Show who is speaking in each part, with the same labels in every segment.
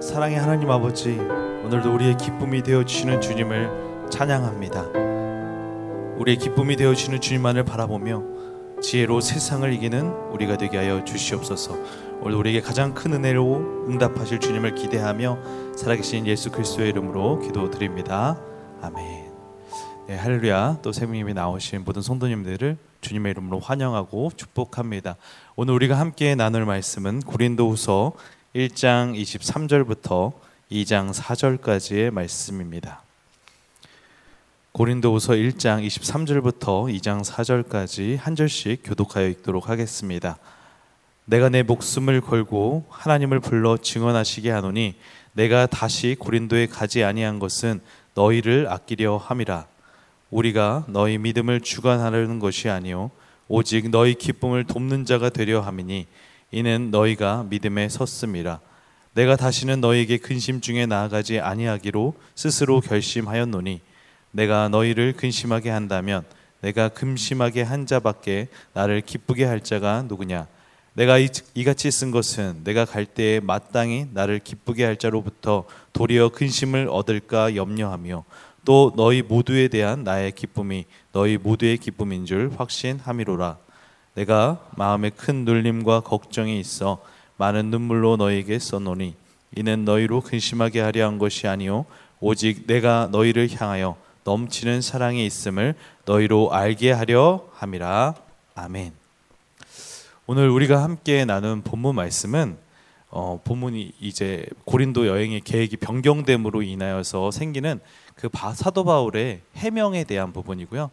Speaker 1: 사랑의 하나님 아버지, 오늘도 우리의 기쁨이 되어 주시는 주님을 찬양합니다. 우리의 기쁨이 되어 주시는 주님만을 바라보며 지혜로 세상을 이기는 우리가 되게 하여 주시옵소서. 오늘 우리에게 가장 큰 은혜로 응답하실 주님을 기대하며 살아계신 예수 그리스도의 이름으로 기도드립니다. 아멘. 네, 할렐루야. 또 세미님이 나오신 모든 성도님들을 주님의 이름으로 환영하고 축복합니다. 오늘 우리가 함께 나눌 말씀은 고린도후서 1장 23절부터 2장 4절까지의 말씀입니다. 고린도후서 1장 23절부터 2장 4절까지 한 절씩 교독하여 읽도록 하겠습니다. 내가 내 목숨을 걸고 하나님을 불러 증언하시게 하노니 내가 다시 고린도에 가지 아니한 것은 너희를 아끼려 함이라 우리가 너희 믿음을 주관하려는 것이 아니요 오직 너희 기쁨을 돕는 자가 되려 함이니 이는 너희가 믿음에 섰음이라. 내가 다시는 너희에게 근심 중에 나아가지 아니하기로 스스로 결심하였노니 내가 너희를 근심하게 한다면 내가 금심하게 한 자밖에 나를 기쁘게 할 자가 누구냐? 내가 이, 이같이 쓴 것은 내가 갈 때에 마땅히 나를 기쁘게 할 자로부터 도리어 근심을 얻을까 염려하며 또 너희 모두에 대한 나의 기쁨이 너희 모두의 기쁨인 줄 확신함이로라 내가 마음에 큰 눌림과 걱정이 있어 많은 눈물로 너희에게 써노니 이는 너희로 근심하게 하려 한 것이 아니요 오직 내가 너희를 향하여 넘치는 사랑이 있음을 너희로 알게 하려 함이라 아멘. 오늘 우리가 함께 나눈 본문 말씀은 어, 본문이 이제 고린도 여행의 계획이 변경됨으로 인하여서 생기는 그 사도 바울의 해명에 대한 부분이고요.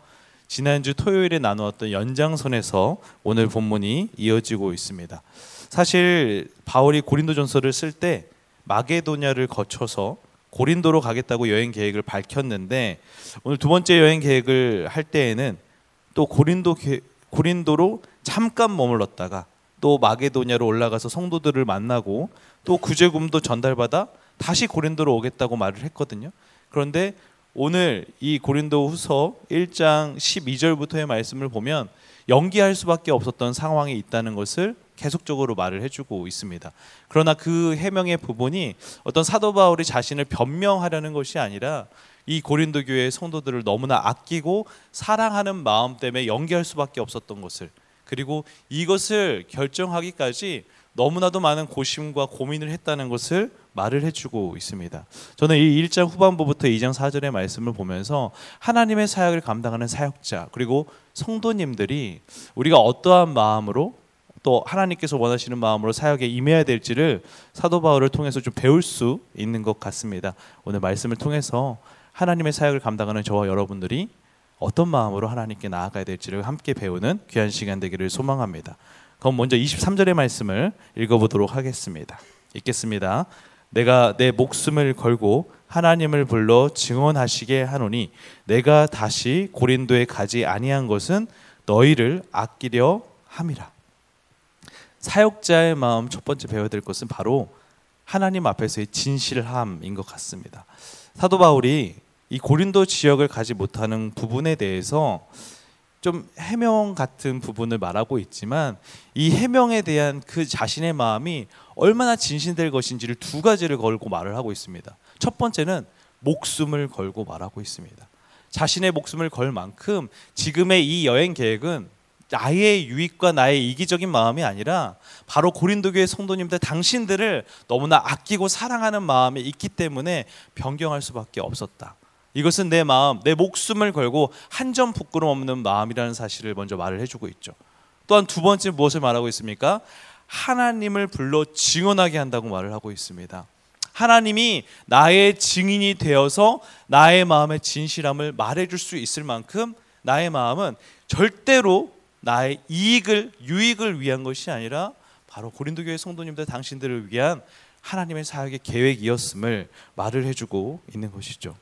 Speaker 1: 지난주 토요일에 나누었던 연장선에서 오늘 본문이 이어지고 있습니다. 사실 바울이 고린도전서를 쓸 때 마게도냐를 거쳐서 고린도로 가겠다고 여행 계획을 밝혔는데 오늘 두 번째 여행 계획을 할 때에는 또 고린도 고린도로 잠깐 머물렀다가 또 마게도냐로 올라가서 성도들을 만나고 또 구제금도 전달받아 다시 고린도로 오겠다고 말을 했거든요. 그런데 오늘 이 고린도 후서 1장 12절부터의 말씀을 보면 연기할 수밖에 없었던 상황이 있다는 것을 계속적으로 말을 해주고 있습니다. 그러나 그 해명의 부분이 어떤 사도 바울이 자신을 변명하려는 것이 아니라 이 고린도 교회의 성도들을 너무나 아끼고 사랑하는 마음 때문에 연기할 수밖에 없었던 것을 그리고 이것을 결정하기까지 너무나도 많은 고심과 고민을 했다는 것을 말을 해주고 있습니다. 저는 이 1장 후반부부터 2장 4절의 말씀을 보면서 하나님의 사역을 감당하는 사역자 그리고 성도님들이 우리가 어떠한 마음으로 또 하나님께서 원하시는 마음으로 사역에 임해야 될지를 사도 바울을 통해서 좀 배울 수 있는 것 같습니다. 오늘 말씀을 통해서 하나님의 사역을 감당하는 저와 여러분들이 어떤 마음으로 하나님께 나아가야 될지를 함께 배우는 귀한 시간 되기를 소망합니다. 그럼 먼저 23절의 말씀을 읽어보도록 하겠습니다. 읽겠습니다. 내가 내 목숨을 걸고 하나님을 불러 증언하시게 하노니 내가 다시 고린도에 가지 아니한 것은 너희를 아끼려 함이라. 사역자의 마음 첫 번째 배워야 될 것은 바로 하나님 앞에서의 진실함인 것 같습니다. 사도 바울이 이 고린도 지역을 가지 못하는 부분에 대해서 좀 해명 같은 부분을 말하고 있지만 이 해명에 대한 그 자신의 마음이 얼마나 진실될 것인지를 두 가지를 걸고 말을 하고 있습니다. 첫 번째는 목숨을 걸고 말하고 있습니다. 자신의 목숨을 걸 만큼 지금의 이 여행 계획은 나의 유익과 나의 이기적인 마음이 아니라 바로 고린도 교회 성도님들 당신들을 너무나 아끼고 사랑하는 마음이 있기 때문에 변경할 수밖에 없었다. 이것은 내 마음, 내 목숨을 걸고 한 점 부끄럼 없는 마음이라는 사실을 먼저 말을 해주고 있죠. 또한 두 번째 무엇을 말하고 있습니까? 하나님을 불러 증언하게 한다고 말을 하고 있습니다. 하나님이 나의 증인이 되어서 나의 마음의 진실함을 말해줄 수 있을 만큼 나의 마음은 절대로 나의 이익을 유익을 위한 것이 아니라 바로 고린도 교회 성도님들 당신들을 위한 하나님의 사역의 계획이었음을 말을 해주고 있는 것이죠.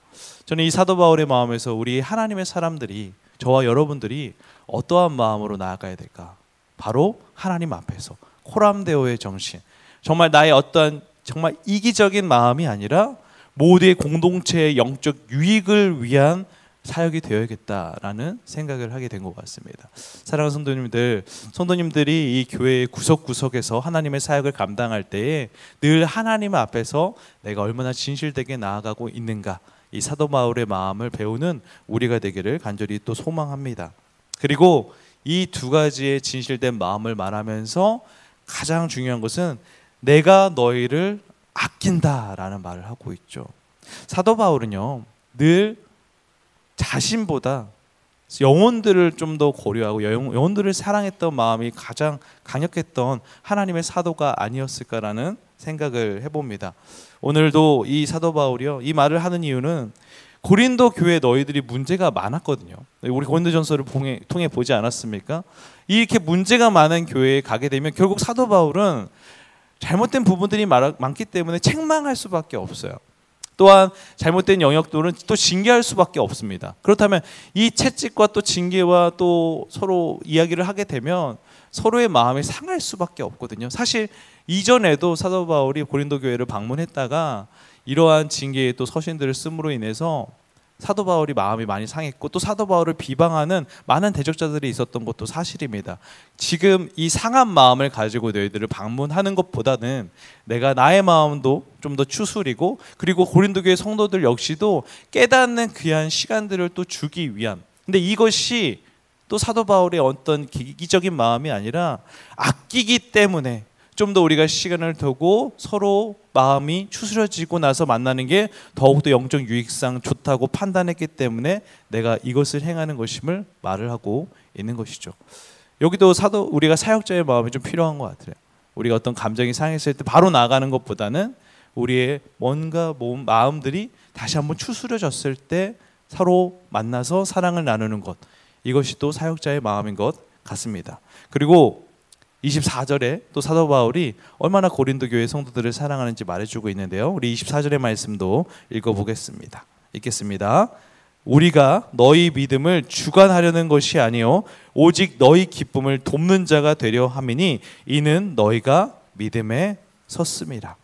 Speaker 1: 저는 이 사도 바울의 마음에서 우리 하나님의 사람들이 저와 여러분들이 어떠한 마음으로 나아가야 될까? 바로 하나님 앞에서 코람데오의 정신. 정말 나의 어떠한 정말 이기적인 마음이 아니라 모두의 공동체의 영적 유익을 위한 사역이 되어야겠다라는 생각을 하게 된 것 같습니다. 사랑하는 성도님들, 성도님들이 이 교회의 구석구석에서 하나님의 사역을 감당할 때에 늘 하나님 앞에서 내가 얼마나 진실되게 나아가고 있는가 이 사도 바울의 마음을 배우는 우리가 되기를 간절히 또 소망합니다. 그리고 이 두 가지의 진실된 마음을 말하면서 가장 중요한 것은 내가 너희를 아낀다라는 말을 하고 있죠. 사도 바울은요, 늘 자신보다 영혼들을 좀 더 고려하고 영혼들을 사랑했던 마음이 가장 강력했던 하나님의 사도가 아니었을까라는 생각을 해봅니다. 오늘도 이 사도 바울이요 이 말을 하는 이유는 고린도 교회 너희들이 문제가 많았거든요. 우리 고린도전서를 통해, 보지 않았습니까? 이렇게 문제가 많은 교회에 가게 되면 결국 사도 바울은 잘못된 부분들이 많기 때문에 책망할 수밖에 없어요. 또한 잘못된 영역들은 또 징계할 수밖에 없습니다. 그렇다면 이 채찍과 또 징계와 또 서로 이야기를 하게 되면 서로의 마음이 상할 수밖에 없거든요. 사실 이전에도 사도 바울이 고린도 교회를 방문했다가 이러한 징계의 또 서신들을 쓰므로 인해서 사도 바울이 마음이 많이 상했고 또 사도 바울을 비방하는 많은 대적자들이 있었던 것도 사실입니다. 지금 이 상한 마음을 가지고 너희들을 방문하는 것보다는 내가 나의 마음도 좀 더 추스리고 그리고 고린도 교회 성도들 역시도 깨닫는 귀한 시간들을 또 주기 위한 근데 이것이 또 사도 바울의 어떤 기기적인 마음이 아니라 아끼기 때문에 좀 더 우리가 시간을 두고 서로 마음이 추스려지고 나서 만나는 게 더욱더 영적 유익상 좋다고 판단했기 때문에 내가 이것을 행하는 것임을 말을 하고 있는 것이죠. 여기도 사도 우리가 사역자의 마음이 좀 필요한 것 같아요. 우리가 어떤 감정이 상했을 때 바로 나가는 것보다는 우리의 뭔가 몸, 마음들이 다시 한번 추스려졌을 때 서로 만나서 사랑을 나누는 것 이것이 또 사역자의 마음인 것 같습니다. 그리고 24절에 또 사도 바울이 얼마나 고린도 교회 성도들을 사랑하는지 말해주고 있는데요. 우리 24절의 말씀도 읽어보겠습니다. 읽겠습니다. 우리가 너희 믿음을 주관하려는 것이 아니요 오직 너희 기쁨을 돕는 자가 되려 함이니 이는 너희가 믿음에 섰습니다.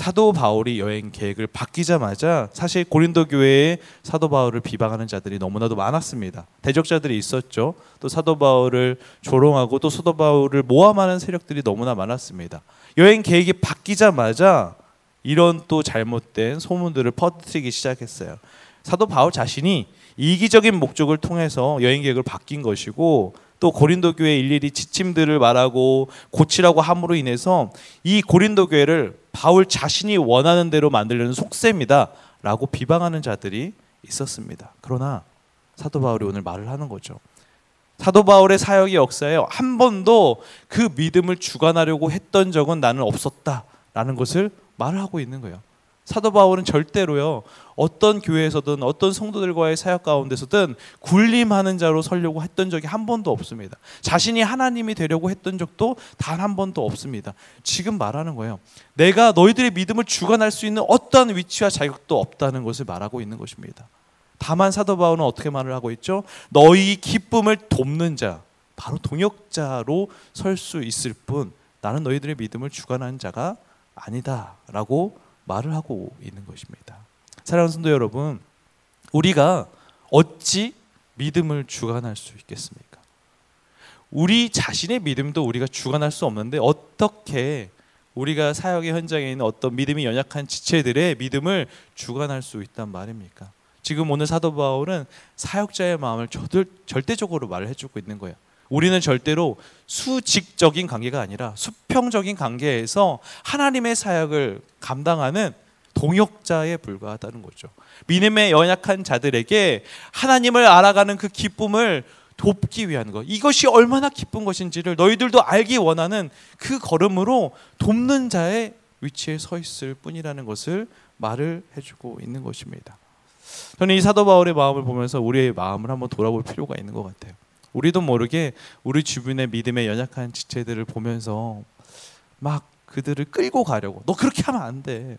Speaker 1: 사도 바울이 여행 계획을 바뀌자마자 사실 고린도 교회에 사도 바울을 비방하는 자들이 너무나도 많았습니다. 대적자들이 있었죠. 또 사도 바울을 조롱하고 또 사도 바울을 모함하는 세력들이 너무나 많았습니다. 여행 계획이 바뀌자마자 이런 또 잘못된 소문들을 퍼뜨리기 시작했어요. 사도 바울 자신이 이기적인 목적을 통해서 여행 계획을 바뀐 것이고 또 고린도 교회 일일이 지침들을 말하고 고치라고 함으로 인해서 이 고린도 교회를 바울 자신이 원하는 대로 만들려는 속셈이다라고 비방하는 자들이 있었습니다. 그러나 사도 바울이 오늘 말을 하는 거죠. 사도 바울의 사역의 역사에 한 번도 그 믿음을 주관하려고 했던 적은 나는 없었다라는 것을 말을 하고 있는 거예요. 사도 바울은 절대로요 어떤 교회에서든 어떤 성도들과의 사역 가운데서든 군림하는 자로 설려고 했던 적이 한 번도 없습니다. 자신이 하나님이 되려고 했던 적도 단 한 번도 없습니다. 지금 말하는 거예요. 내가 너희들의 믿음을 주관할 수 있는 어떠한 위치와 자격도 없다는 것을 말하고 있는 것입니다. 다만 사도 바울은 어떻게 말을 하고 있죠? 너희 기쁨을 돕는 자, 바로 동역자로 설 수 있을 뿐 나는 너희들의 믿음을 주관하는 자가 아니다라고 말을 하고 있는 것입니다. 사랑하는 성도 여러분, 우리가 어찌 믿음을 주관할 수 있겠습니까? 우리 자신의 믿음도 우리가 주관할 수 없는데 어떻게 우리가 사역의 현장에 있는 어떤 믿음이 연약한 지체들의 믿음을 주관할 수 있단 말입니까? 지금 오늘 사도 바울은 사역자의 마음을 절대적으로 말을 해주고 있는 거예요. 우리는 절대로 수직적인 관계가 아니라 수평적인 관계에서 하나님의 사역을 감당하는 동역자에 불과하다는 거죠. 믿음의 연약한 자들에게 하나님을 알아가는 그 기쁨을 돕기 위한 것. 이것이 얼마나 기쁜 것인지를 너희들도 알기 원하는 그 걸음으로 돕는 자의 위치에 서 있을 뿐이라는 것을 말을 해주고 있는 것입니다. 저는 이 사도 바울의 마음을 보면서 우리의 마음을 한번 돌아볼 필요가 있는 것 같아요. 우리도 모르게 우리 주변의 믿음의 연약한 지체들을 보면서 막 그들을 끌고 가려고 너 그렇게 하면 안 돼.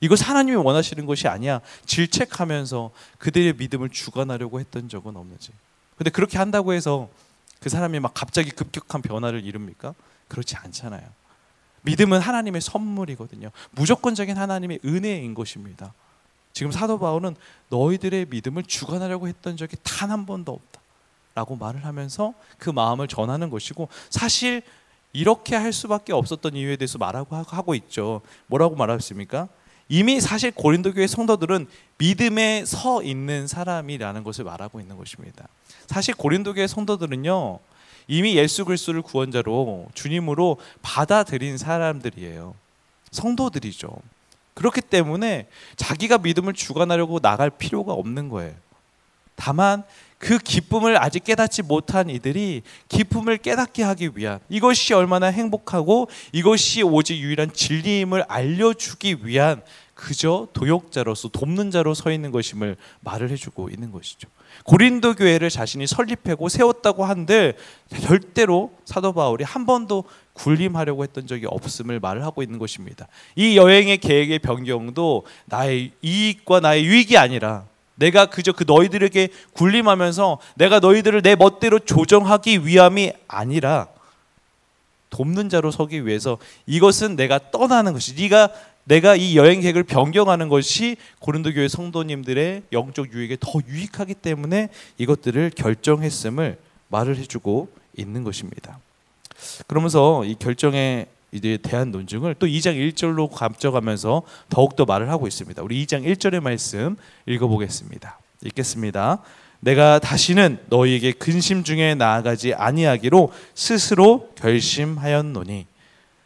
Speaker 1: 이것 하나님이 원하시는 것이 아니야. 질책하면서 그들의 믿음을 주관하려고 했던 적은 없는지. 근데 그렇게 한다고 해서 그 사람이 막 갑자기 급격한 변화를 이룹니까? 그렇지 않잖아요. 믿음은 하나님의 선물이거든요. 무조건적인 하나님의 은혜인 것입니다. 지금 사도 바울은 너희들의 믿음을 주관하려고 했던 적이 단 한 번도 없다. 라고 말을 하면서 그 마음을 전하는 것이고 사실 이렇게 할 수밖에 없었던 이유에 대해서 말하고 하고 있죠. 뭐라고 말하십니까? 이미 사실 고린도 교회 성도들은 믿음에 서 있는 사람이라는 것을 말하고 있는 것입니다. 사실 고린도 교회 성도들은요. 이미 예수 그리스도를 구원자로 주님으로 받아들인 사람들이에요. 성도들이죠. 그렇기 때문에 자기가 믿음을 주관하려고 나갈 필요가 없는 거예요. 다만 그 기쁨을 아직 깨닫지 못한 이들이 기쁨을 깨닫게 하기 위한 이것이 얼마나 행복하고 이것이 오직 유일한 진리임을 알려주기 위한 그저 도역자로서 돕는 자로 서 있는 것임을 말을 해주고 있는 것이죠. 고린도 교회를 자신이 설립하고 세웠다고 한들 절대로 사도 바울이 한 번도 군림하려고 했던 적이 없음을 말을 하고 있는 것입니다. 이 여행의 계획의 변경도 나의 이익과 나의 유익이 아니라 내가 그저 그 너희들에게 군림하면서 내가 너희들을 내 멋대로 조정하기 위함이 아니라 돕는 자로 서기 위해서 이것은 내가 떠나는 것이 네가 내가 이 여행 계획을 변경하는 것이 고린도 교회 성도님들의 영적 유익에 더 유익하기 때문에 이것들을 결정했음을 말을 해주고 있는 것입니다. 그러면서 이 결정에 이제 대한 논증을 또 2장 1절로 감춰가면서 더욱더 말을 하고 있습니다. 우리 2장 1절의 말씀 읽어보겠습니다. 읽겠습니다. 내가 다시는 너희에게 근심 중에 나아가지 아니하기로 스스로 결심하였노니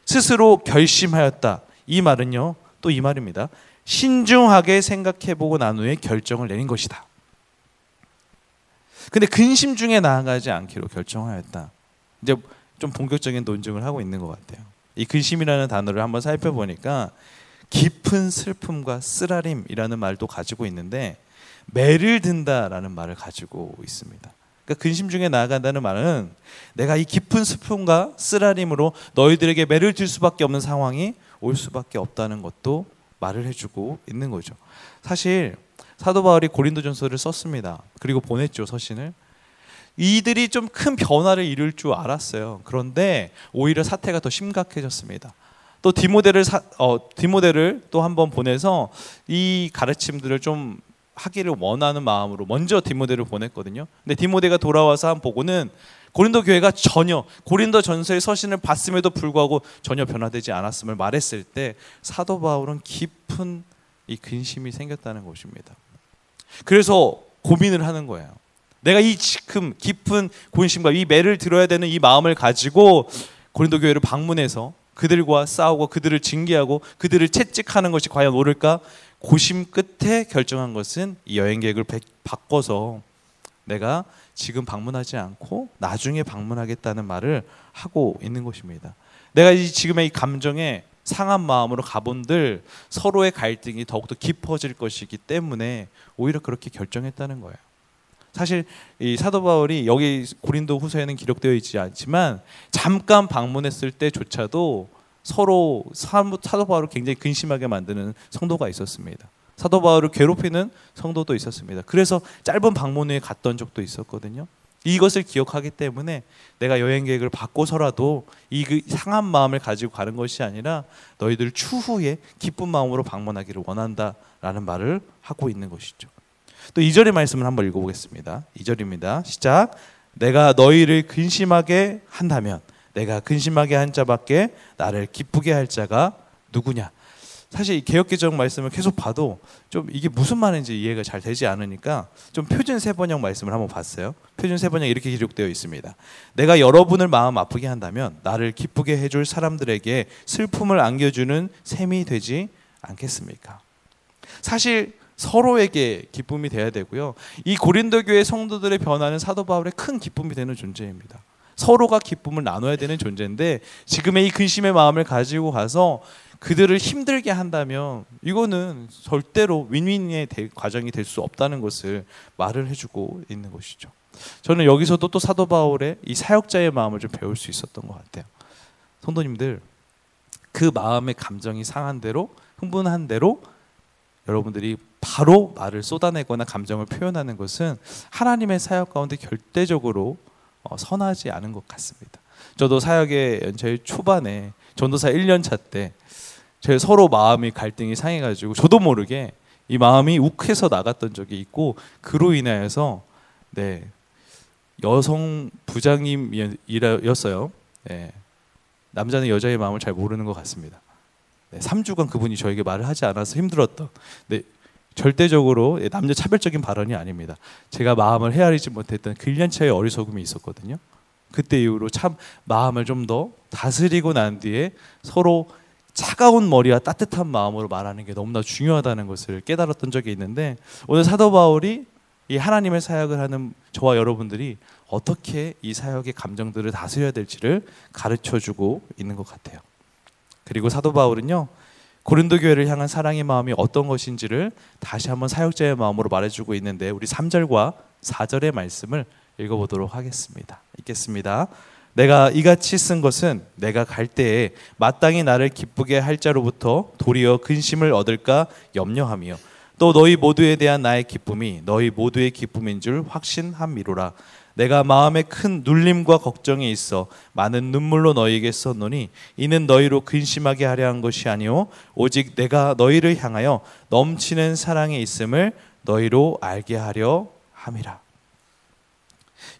Speaker 1: 스스로 결심하였다. 이 말은요. 또 이 말입니다. 신중하게 생각해 보고 난 후에 결정을 내린 것이다. 근데 근심 중에 나아가지 않기로 결정하였다. 이제 좀 본격적인 논증을 하고 있는 것 같아요. 이 근심이라는 단어를 한번 살펴보니까 깊은 슬픔과 쓰라림이라는 말도 가지고 있는데 매를 든다라는 말을 가지고 있습니다. 그러니까 근심 중에 나아간다는 말은 내가 이 깊은 슬픔과 쓰라림으로 너희들에게 매를 들 수밖에 없는 상황이 올 수밖에 없다는 것도 말을 해주고 있는 거죠. 사실 사도 바울이 고린도전서를 썼습니다. 그리고 보냈죠 서신을. 이들이 좀 큰 변화를 이룰 줄 알았어요. 그런데 오히려 사태가 더 심각해졌습니다. 또 디모데를 사, 어, 디모데를 또 한번 보내서 이 가르침들을 좀 하기를 원하는 마음으로 먼저 디모데를 보냈거든요. 근데 디모데가 돌아와서 한 보고는 고린도 교회가 전혀 고린도 전서의 서신을 봤음에도 불구하고 전혀 변화되지 않았음을 말했을 때 사도 바울은 깊은 이 근심이 생겼다는 것입니다. 그래서 고민을 하는 거예요. 내가 이 지금 깊은 고심과 이 매를 들어야 되는 이 마음을 가지고 고린도 교회를 방문해서 그들과 싸우고 그들을 징계하고 그들을 채찍하는 것이 과연 옳을까? 고심 끝에 결정한 것은 이 여행 계획을 바꿔서 내가 지금 방문하지 않고 나중에 방문하겠다는 말을 하고 있는 것입니다. 내가 이 지금의 이 감정에 상한 마음으로 가본들 서로의 갈등이 더욱더 깊어질 것이기 때문에 오히려 그렇게 결정했다는 거예요. 사실 이 사도 바울이 여기 고린도 후서에는 기록되어 있지 않지만 잠깐 방문했을 때조차도 서로 사도 바울을 굉장히 근심하게 만드는 성도가 있었습니다. 사도 바울을 괴롭히는 성도도 있었습니다. 그래서 짧은 방문 후에 갔던 적도 있었거든요. 이것을 기억하기 때문에 내가 여행 계획을 바꿔서라도 이그 상한 마음을 가지고 가는 것이 아니라 너희들 추후에 기쁜 마음으로 방문하기를 원한다라는 말을 하고 있는 것이죠. 또 2절의 말씀을 한번 읽어보겠습니다. 2절입니다. 시작. 내가 너희를 근심하게 한다면 내가 근심하게 한 자밖에 나를 기쁘게 할 자가 누구냐? 사실 개혁개정 말씀을 계속 봐도 좀 이게 무슨 말인지 이해가 잘 되지 않으니까 좀 표준 세번역 말씀을 한번 봤어요. 표준 세번역 이렇게 기록되어 있습니다. 내가 여러분을 마음 아프게 한다면 나를 기쁘게 해줄 사람들에게 슬픔을 안겨주는 셈이 되지 않겠습니까? 사실 서로에게 기쁨이 돼야 되고요. 이 고린도 교회 성도들의 변화는 사도 바울의 큰 기쁨이 되는 존재입니다. 서로가 기쁨을 나눠야 되는 존재인데 지금의 이 근심의 마음을 가지고 가서 그들을 힘들게 한다면 이거는 절대로 윈윈의 과정이 될 수 없다는 것을 말을 해주고 있는 것이죠. 저는 여기서도 또 사도 바울의 이 사역자의 마음을 좀 배울 수 있었던 것 같아요. 성도님들 그 마음의 감정이 상한 대로 흥분한 대로 여러분들이 바로 말을 쏟아내거나 감정을 표현하는 것은 하나님의 사역 가운데 절대적으로 어, 선하지 않은 것 같습니다. 저도 사역의 연차의 초반에 전도사 1년 차때 저희 서로 마음이 갈등이 상해가지고 저도 모르게 이 마음이 욱해서 나갔던 적이 있고 그로 인하여서 네 여성 부장님이었어요. 네, 남자는 여자의 마음을 잘 모르는 것 같습니다. 네, 3주간 그분이 저에게 말을 하지 않아서 힘들었던. 네, 절대적으로 남녀 차별적인 발언이 아닙니다. 제가 마음을 헤아리지 못했던 그 1년 차의 어리석음이 있었거든요. 그때 이후로 참 마음을 좀 더 다스리고 난 뒤에 서로 차가운 머리와 따뜻한 마음으로 말하는 게 너무나 중요하다는 것을 깨달았던 적이 있는데 오늘 사도 바울이 이 하나님의 사역을 하는 저와 여러분들이 어떻게 이 사역의 감정들을 다스려야 될지를 가르쳐 주고 있는 것 같아요. 그리고 사도 바울은요. 고린도 교회를 향한 사랑의 마음이 어떤 것인지를 다시 한번 사역자의 마음으로 말해주고 있는데 우리 3절과 4절의 말씀을 읽어보도록 하겠습니다. 읽겠습니다. 내가 이같이 쓴 것은 내가 갈 때에 마땅히 나를 기쁘게 할 자로부터 도리어 근심을 얻을까 염려하며 또 너희 모두에 대한 나의 기쁨이 너희 모두의 기쁨인 줄 확신함이로라. 내가 마음에 큰 눌림과 걱정이 있어 많은 눈물로 너희에게 썼노니 이는 너희로 근심하게 하려 한 것이 아니요 오직 내가 너희를 향하여 넘치는 사랑이 있음을 너희로 알게 하려 함이라.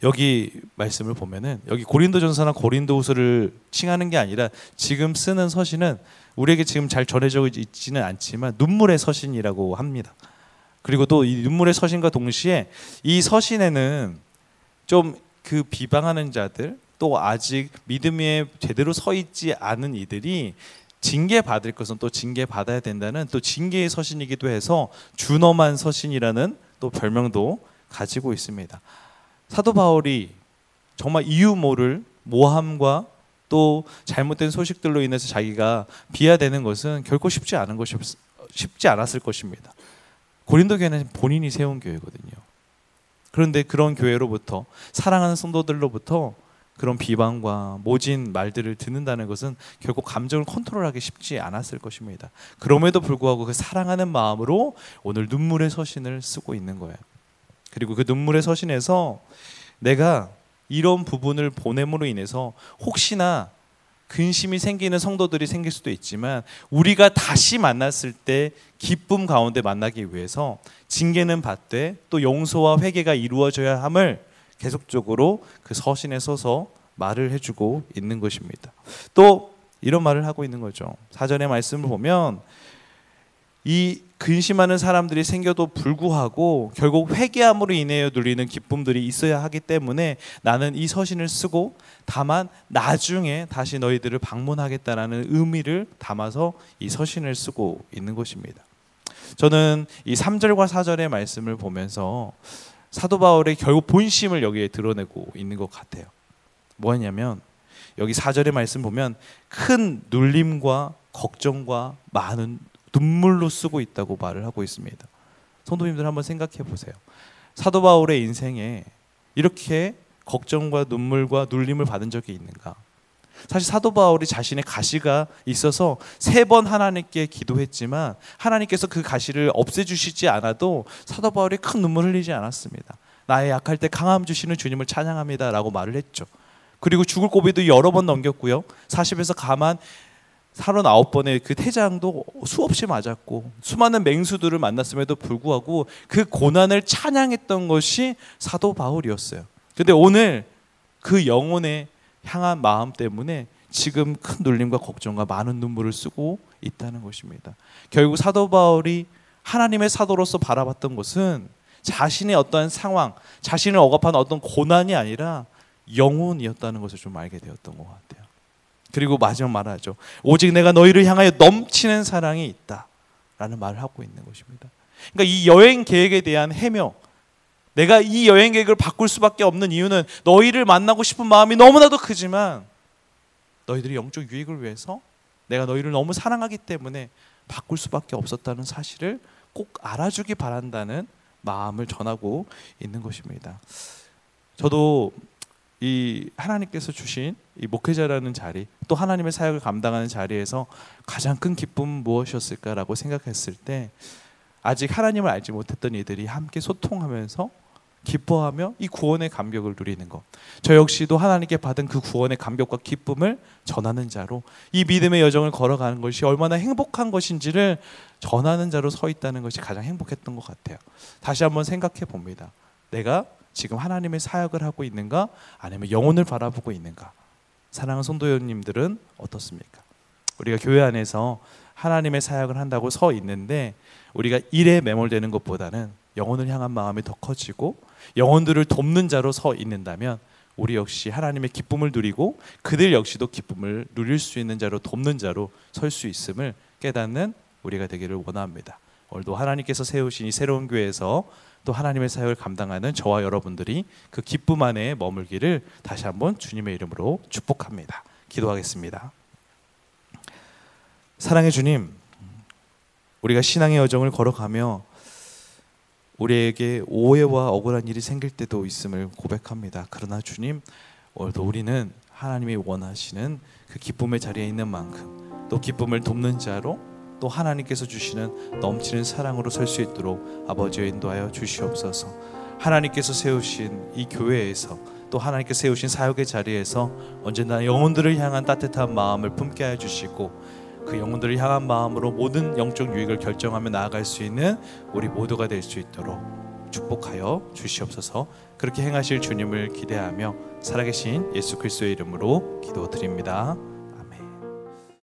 Speaker 1: 여기 말씀을 보면은 여기 고린도전서나 고린도후서를 칭하는 게 아니라 지금 쓰는 서신은 우리에게 지금 잘 전해져 있지는 않지만 눈물의 서신이라고 합니다. 그리고 또 이 눈물의 서신과 동시에 이 서신에는 좀 그 비방하는 자들 또 아직 믿음에 제대로 서 있지 않은 이들이 징계 받을 것은 또 징계 받아야 된다는 또 징계의 서신이기도 해서 준엄한 서신이라는 또 별명도 가지고 있습니다. 사도 바울이 정말 이유 모를 모함과 또 잘못된 소식들로 인해서 자기가 비하되는 것은 결코 쉽지 않은 것이 쉽지 않았을 것입니다. 고린도 교회는 본인이 세운 교회거든요. 그런데 그런 교회로부터 사랑하는 성도들로부터 그런 비방과 모진 말들을 듣는다는 것은 결국 감정을 컨트롤하기 쉽지 않았을 것입니다. 그럼에도 불구하고 그 사랑하는 마음으로 오늘 눈물의 서신을 쓰고 있는 거예요. 그리고 그 눈물의 서신에서 내가 이런 부분을 보냄으로 인해서 혹시나 근심이 생기는 성도들이 생길 수도 있지만 우리가 다시 만났을 때 기쁨 가운데 만나기 위해서 징계는 받되 또 용서와 회개가 이루어져야 함을 계속적으로 그 서신에 써서 말을 해주고 있는 것입니다. 또 이런 말을 하고 있는 거죠. 사전의 말씀을 보면 이 근심하는 사람들이 생겨도 불구하고 결국 회개함으로 인해 누리는 기쁨들이 있어야 하기 때문에 나는 이 서신을 쓰고 다만 나중에 다시 너희들을 방문하겠다라는 의미를 담아서 이 서신을 쓰고 있는 것입니다. 저는 이 3절과 4절의 말씀을 보면서 사도 바울의 결국 본심을 여기에 드러내고 있는 것 같아요. 뭐냐면 여기 4절의 말씀 보면 큰 눌림과 걱정과 많은 눈물로 쓰고 있다고 말을 하고 있습니다. 성도님들 한번 생각해 보세요. 사도 바울의 인생에 이렇게 걱정과 눈물과 눌림을 받은 적이 있는가? 사실 사도 바울이 자신의 가시가 있어서 세 번 하나님께 기도했지만 하나님께서 그 가시를 없애주시지 않아도 사도 바울이 큰 눈물 흘리지 않았습니다. 나의 약할 때 강함 주시는 주님을 찬양합니다라고 말을 했죠. 그리고 죽을 고비도 여러 번 넘겼고요. 40에서 가만 39번의 그 태장도 수없이 맞았고 수많은 맹수들을 만났음에도 불구하고 그 고난을 찬양했던 것이 사도 바울이었어요. 근데 오늘 그 영혼의 향한 마음 때문에 지금 큰 눌림과 걱정과 많은 눈물을 쓰고 있다는 것입니다. 결국 사도 바울이 하나님의 사도로서 바라봤던 것은 자신의 어떠한 상황, 자신을 억압하는 어떤 고난이 아니라 영혼이었다는 것을 좀 알게 되었던 것 같아요. 그리고 마지막 말하죠. 오직 내가 너희를 향하여 넘치는 사랑이 있다. 라는 말을 하고 있는 것입니다. 그러니까 이 여행 계획에 대한 해명, 내가 이 여행 계획을 바꿀 수밖에 없는 이유는 너희를 만나고 싶은 마음이 너무나도 크지만 너희들이 영적 유익을 위해서 내가 너희를 너무 사랑하기 때문에 바꿀 수밖에 없었다는 사실을 꼭 알아주기 바란다는 마음을 전하고 있는 것입니다. 저도 이 하나님께서 주신 이 목회자라는 자리 또 하나님의 사역을 감당하는 자리에서 가장 큰 기쁨 무엇이었을까라고 생각했을 때 아직 하나님을 알지 못했던 이들이 함께 소통하면서 기뻐하며 이 구원의 감격을 누리는 것. 저 역시도 하나님께 받은 그 구원의 감격과 기쁨을 전하는 자로 이 믿음의 여정을 걸어가는 것이 얼마나 행복한 것인지를 전하는 자로 서 있다는 것이 가장 행복했던 것 같아요. 다시 한번 생각해 봅니다. 내가 지금 하나님의 사역을 하고 있는가 아니면 영혼을 바라보고 있는가? 사랑하는 성도님들은 어떻습니까? 우리가 교회 안에서 하나님의 사역을 한다고 서 있는데 우리가 일에 매몰되는 것보다는 영혼을 향한 마음이 더 커지고 영혼들을 돕는 자로 서 있는다면 우리 역시 하나님의 기쁨을 누리고 그들 역시도 기쁨을 누릴 수 있는 자로 돕는 자로 설 수 있음을 깨닫는 우리가 되기를 원합니다. 오늘도 하나님께서 세우신 이 새로운 교회에서 또 하나님의 사역을 감당하는 저와 여러분들이 그 기쁨 안에 머물기를 다시 한번 주님의 이름으로 축복합니다. 기도하겠습니다. 사랑의 주님, 우리가 신앙의 여정을 걸어가며 우리에게 오해와 억울한 일이 생길 때도 있음을 고백합니다. 그러나 주님, 오늘도 우리는 하나님이 원하시는 그 기쁨의 자리에 있는 만큼 또 기쁨을 돕는 자로 또 하나님께서 주시는 넘치는 사랑으로 설 수 있도록 아버지여 인도하여 주시옵소서. 하나님께서 세우신 이 교회에서 또 하나님께서 세우신 사역의 자리에서 언제나 영혼들을 향한 따뜻한 마음을 품게 해 주시고 그 영혼들을 향한 마음으로 모든 영적 유익을 결정하며 나아갈 수 있는 우리 모두가 될 수 있도록 축복하여 주시옵소서. 그렇게 행하실 주님을 기대하며 살아계신 예수 그리스도의 이름으로 기도드립니다.